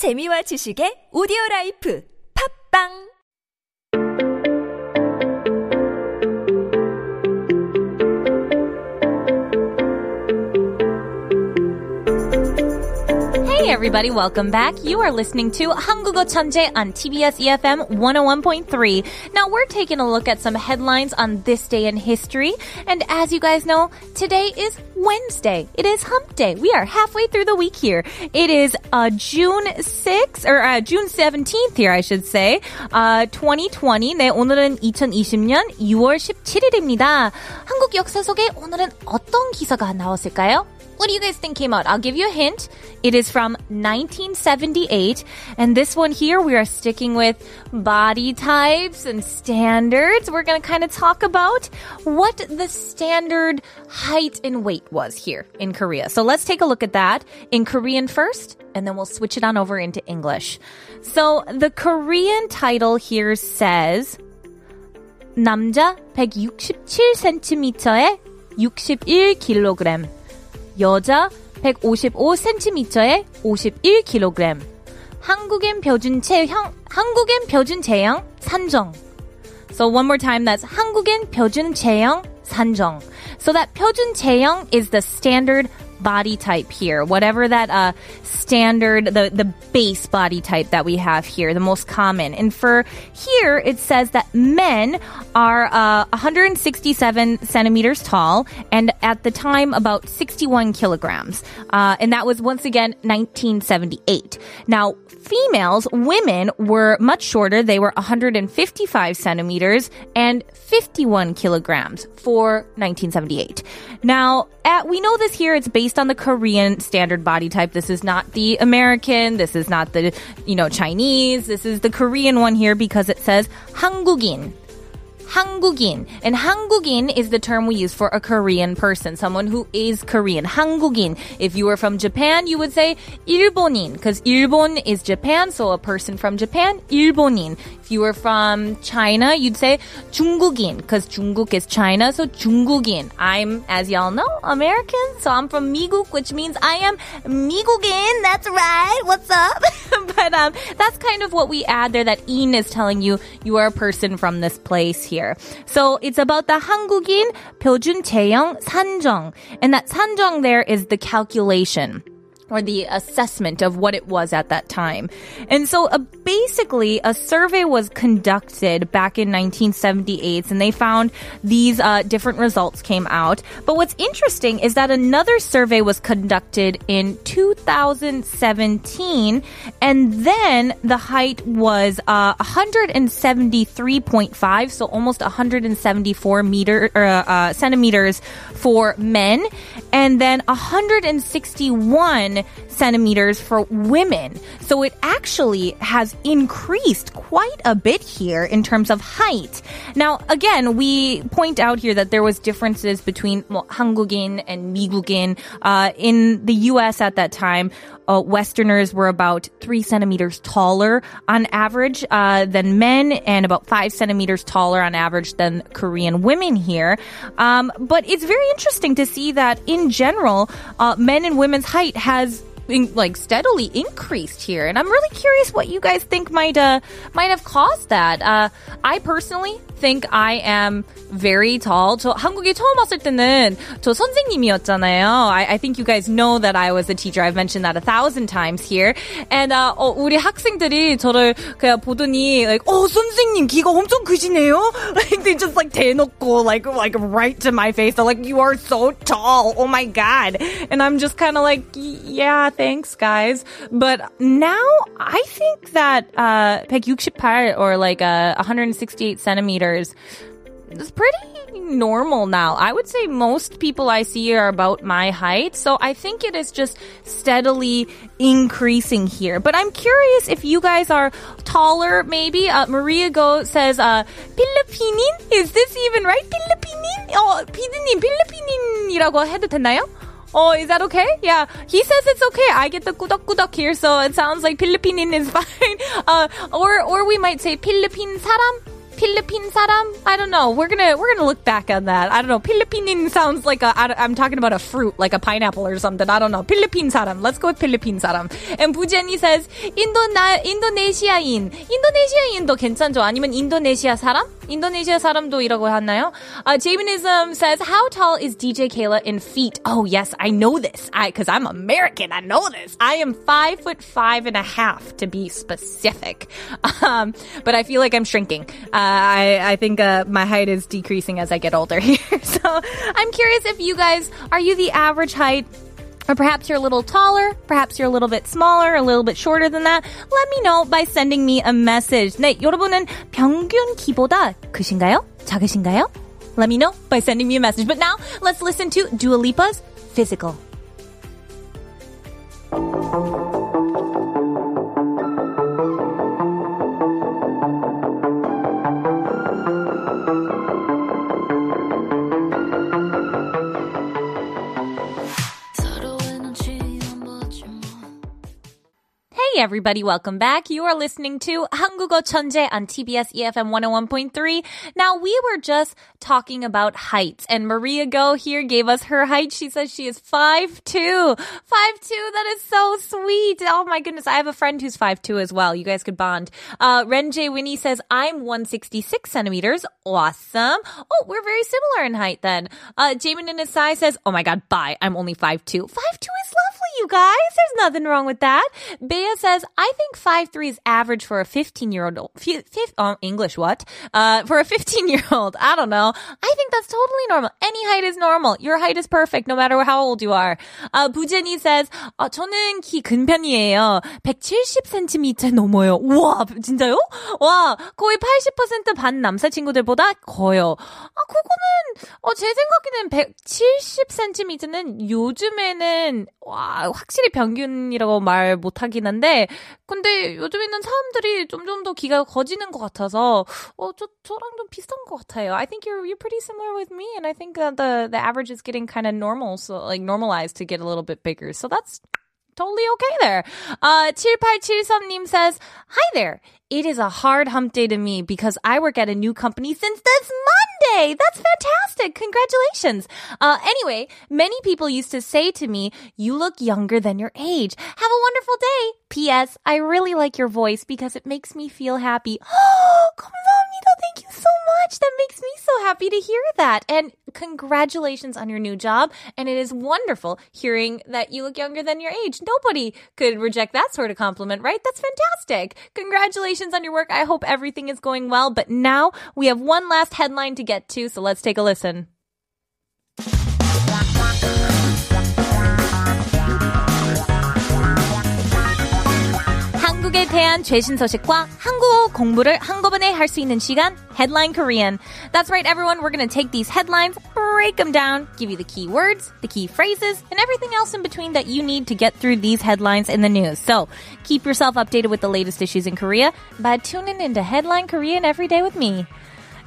재미와 지식의 오디오 라이프. 팝빵 Hey everybody, welcome back. You are listening to 한국어 천재 on TBS EFM 101.3. Now we're taking a look at some headlines on this day in history. And as you guys know, today is Wednesday. It is hump day. We are halfway through the week here. It is uh, June 6th, or uh, June 17th here, I should say. Uh, 2020. 네, 오늘은 2020년 6월 17일입니다. 한국 역사 속에 오늘은 어떤 기사가 나왔을까요? What do you guys think came out? I'll give you a hint. It is from 1978. And this one here, we are sticking with body types and standards. We're going to kind of talk about what the standard height and weight was here in Korea. So let's take a look at that in Korean first, and then we'll switch it on over into English. So the Korean title here says, 남자 167cm에 61kg. 여자 155cm에 51kg. 한국인 표준 체형, 한국인 표준 체형 산정. So one more time, that's 한국인 표준 체형 산정. So that 표준 체형 is the standard body type here, whatever that uh, standard, the, the base body type that we have here, the most common. And for here, it says that men are uh, 167 centimeters tall and at the time about 61 kilograms. Uh, and that was once again 1978. Now, females, women were much shorter. They were 155 centimeters and 51 kilograms for 1978. Now, at, we know this here, it's based on the Korean standard body type. This is not the American. This is not the, you know, Chinese. This is the Korean one here because it says 한국인. 한국인. And 한국인 is the term we use for a Korean person, someone who is Korean. 한국인. If you were from Japan, you would say 일본인, because 일본 is Japan, so a person from Japan, 일본인. If you were from China, you'd say 중국인, because 중국 is China, so 중국인. I'm, as y'all know, American, so I'm from 미국, which means I am 미국인. That's right. What's up? but um, that's kind of what we add there. That in is telling you you are a person from this place here. So it's about the 한국인 표준 체형 산정, and that 산정 there is the calculation or the assessment of what it was at that time. And so uh, basically a survey was conducted back in 1978 and they found these uh, different results came out. But what's interesting is that another survey was conducted in 2017 and then the height was uh, 173.5, so almost 174 meter uh, centimeters for men and then 161 centimeters for women. So it actually has increased quite a bit here in terms of height. Now, again, we point out here that there was differences between well, 한국인 and 미국인. Uh, in the U.S. at that time, uh, Westerners were about three centimeters taller on average uh, than men, and about five centimeters taller on average than Korean women here. Um, but it's very interesting to see that in general, uh, men and women's height has in, like steadily increased here, and I'm really curious what you guys think might uh might have caused that. Uh, I personally think I am very tall. 저 한국에 처음 왔을 때는 저 선생님이었잖아요. I, I think you guys know that I was a teacher. I've mentioned that a thousand times here. And uh, 어, 우리 학생들이 저를 그냥 보더니 like, 어 선생님 키가 엄청 크시네요. Like they just like 대놓고 like like right to my face. They're like, you are so tall. Oh my god. And I'm just kind of like, yeah, thanks guys. But now I think that uh 168 or like uh, 168 centimeters it's pretty normal now. I would say most people I see are about my height. So I think it is just steadily increasing here. But I'm curious if you guys are taller, maybe. Uh, Maria Go says, uh, 필리핀인? Is this even right? 필리핀인? 어, 피디님, 필리핀인이라고 해도 되나요? Oh, is that okay? Yeah, he says it's okay. I get the 꾸덕꾸덕 here, so it sounds like Philippine is fine. Uh, or or we might say 필리핀 사람, Philippine 사람? I don't know. We're gonna we're gonna look back on that. I don't know. Philippine sounds like a I, I'm talking about a fruit, like a pineapple or something. I don't know. Philippine 사람. Let's go with Philippine 사람. And Bujeni says 인도나 인도네시아인. 인도네시아인도 괜찮죠? 아니면 인도네시아 사람? 인도네시아 사람도이라고 하나요? Uh, Jaminism says, how tall is DJ Kayla in feet? Oh yes, I know this. I because I'm American. I know this. I am five foot five and a half to be specific. Um, but I feel like I'm shrinking. Uh, I I think uh, my height is decreasing as I get older here. so I'm curious if you guys are you the average height? Or perhaps you're a little taller, perhaps you're a little bit smaller, a little bit shorter than that. Let me know by sending me a message. 네, 여러분은 평균 키보다 크신가요? 작으신가요? Let me know by sending me a message. But now, let's listen to Dua Lipa's Physical. everybody, welcome back. You are listening to 한국어 천재 on TBS EFM 101.3. Now we were just talking about heights and Maria Go here gave us her height. She says she is 5'2". 5'2", that is so sweet. Oh my goodness, I have a friend who's 5'2 as well. You guys could bond. Uh, Ren J. Winnie says, I'm 166 centimeters. Awesome. Oh, we're very similar in height then. Uh, Jamin in his size says, oh my god, bye. I'm only 5'2". 5'2 is lovely, you guys. There's nothing wrong with that. Bea says, I think 5'3 is average for a 15 year old. Uh, English, what? Uh, for a 15 year old. I don't know. I think that's totally normal. Any height is normal. Your height is perfect no matter how old you are. Uh, 부제니 says, 어, 저는 키 근편이에요. 170cm 넘어요. 와, 진짜요? 와, 거의 80%반 남사친구들보다 커요. 아, 그거는, 어, 제 생각에는 170cm는 요즘에는, 와, 확실히 평균이라고 말 못하긴 한데, 근데 요즘에는 사람들이 점점 더 기가 거지는 것 같아서, 어, 저, 저랑 좀 비슷한 것 같아요. I think you're, you're pretty similar with me, and I think that the, the average is getting kind of normal, so, like, normalized to get a little bit bigger. So that's totally okay there. Uh, 7873님 says, Hi there. It is a hard hump day to me because I work at a new company since this Monday. That's fantastic. Congratulations. Uh, anyway, many people used to say to me, you look younger than your age. Have a wonderful day. P.S. I really like your voice because it makes me feel happy. Thank you so much. That makes me so happy to hear that. And congratulations on your new job. And it is wonderful hearing that you look younger than your age. Nobody could reject that sort of compliment, right? That's fantastic. Congratulations on your work. I hope everything is going well. But now we have one last headline to get to. So let's take a listen. 한국에 대한 최신 소식과 한국어 공부를 한꺼번에 할 수 있는 시간 Headline Korean. That's right, everyone. We're going to take these headlines, break them down, give you the key words, the key phrases, and everything else in between that you need to get through these headlines in the news. So keep yourself updated with the latest issues in Korea by tuning into Headline Korean every day with me.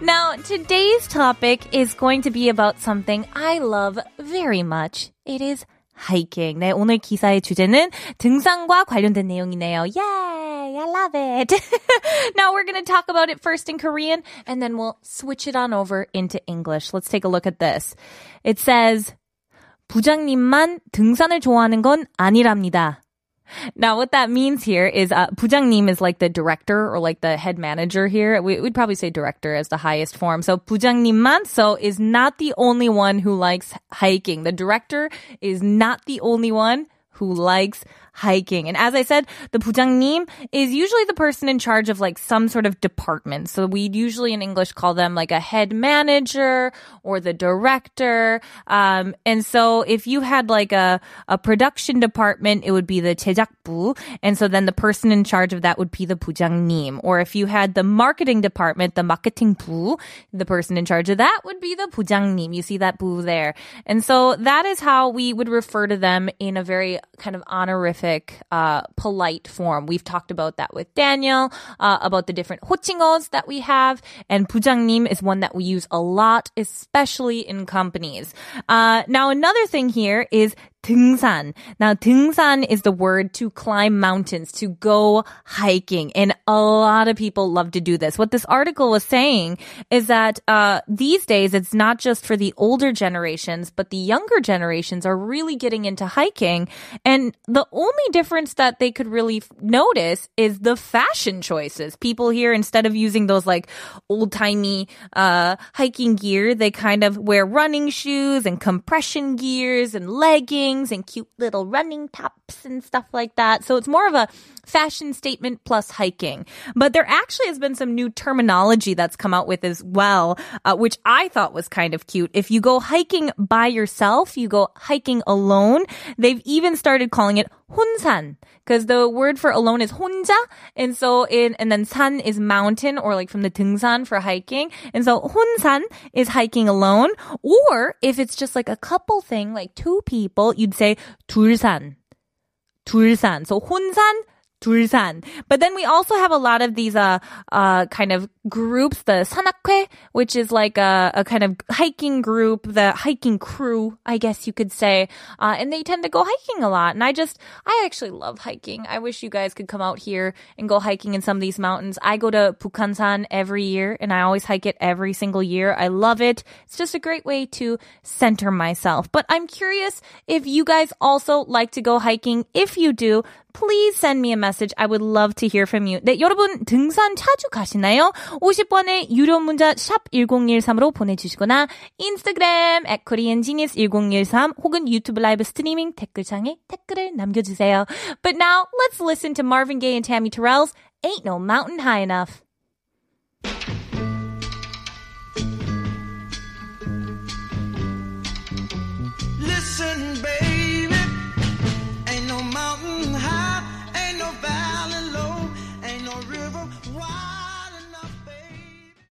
Now, today's topic is going to be about something I love very much. It is hiking. 네, 오늘 기사의 주제는 등산과 관련된 내용이네요. Yay! I love it. now we're going to talk about it first in Korean and then we'll switch it on over into English. Let's take a look at this. It says 부장님만 등산을 좋아하는 건 아니랍니다. Now, what that means here is uh, 부장님 is like the director or like the head manager here. We, would probably say director as the highest form. So 부장님만 so is not the only one who likes hiking. The director is not the only one who likes hiking. And as I said, the 부장님 is usually the person in charge of like some sort of department. So we usually in English call them like a head manager or the director. Um, and so if you had like a, a production department, it would be the 제작부. And so then the person in charge of that would be the 부장님. Or if you had the marketing department, the marketing부, the person in charge of that would be the 부장님. You see that 부 there. And so that is how we would refer to them in a very kind of honorific uh, polite form. We've talked about that with Daniel, uh, about the different 호칭어s that we have. And 부장님 is one that we use a lot, especially in companies. Uh, now, another thing here is 등산. Now, 등산 is the word to climb mountains, to go hiking. And a lot of people love to do this. What this article was saying is that uh, these days it's not just for the older generations, but the younger generations are really getting into hiking. And the only difference that they could really f- notice is the fashion choices. People here, instead of using those like old timey uh, hiking gear, they kind of wear running shoes and compression gears and leggings and cute little running tops and stuff like that. So it's more of a fashion statement plus hiking. But there actually has been some new terminology that's come out with as well, uh, which I thought was kind of cute. If you go hiking by yourself, you go hiking alone. They've even started calling it 혼산 because the word for alone is 혼자 and so in and then 산 is mountain or like from the 등산 for hiking and so 혼산 is hiking alone or if it's just like a couple thing like two people you'd say 둘산 둘산 so 혼산 Dulsan. But then we also have a lot of these uh, uh, kind of groups, the Sanakwe, which is like a, a, kind of hiking group, the hiking crew, I guess you could say. Uh, and they tend to go hiking a lot. And I just, I actually love hiking. I wish you guys could come out here and go hiking in some of these mountains. I go to Bukhansan every year and I always hike it every single year. I love it. It's just a great way to center myself. But I'm curious if you guys also like to go hiking. If you do, please send me a message. I would love to hear from you. 네, 여러분 등산 자주 가시나요? 50번의 유료 문자 샵 1013으로 보내주시거나 인스타그램 at koreangenius1013 혹은 유튜브 라이브 스트리밍 댓글창에 댓글을 남겨주세요. But now, let's listen to Marvin Gaye and Tammy Terrell's Ain't No Mountain High Enough. Listen, baby.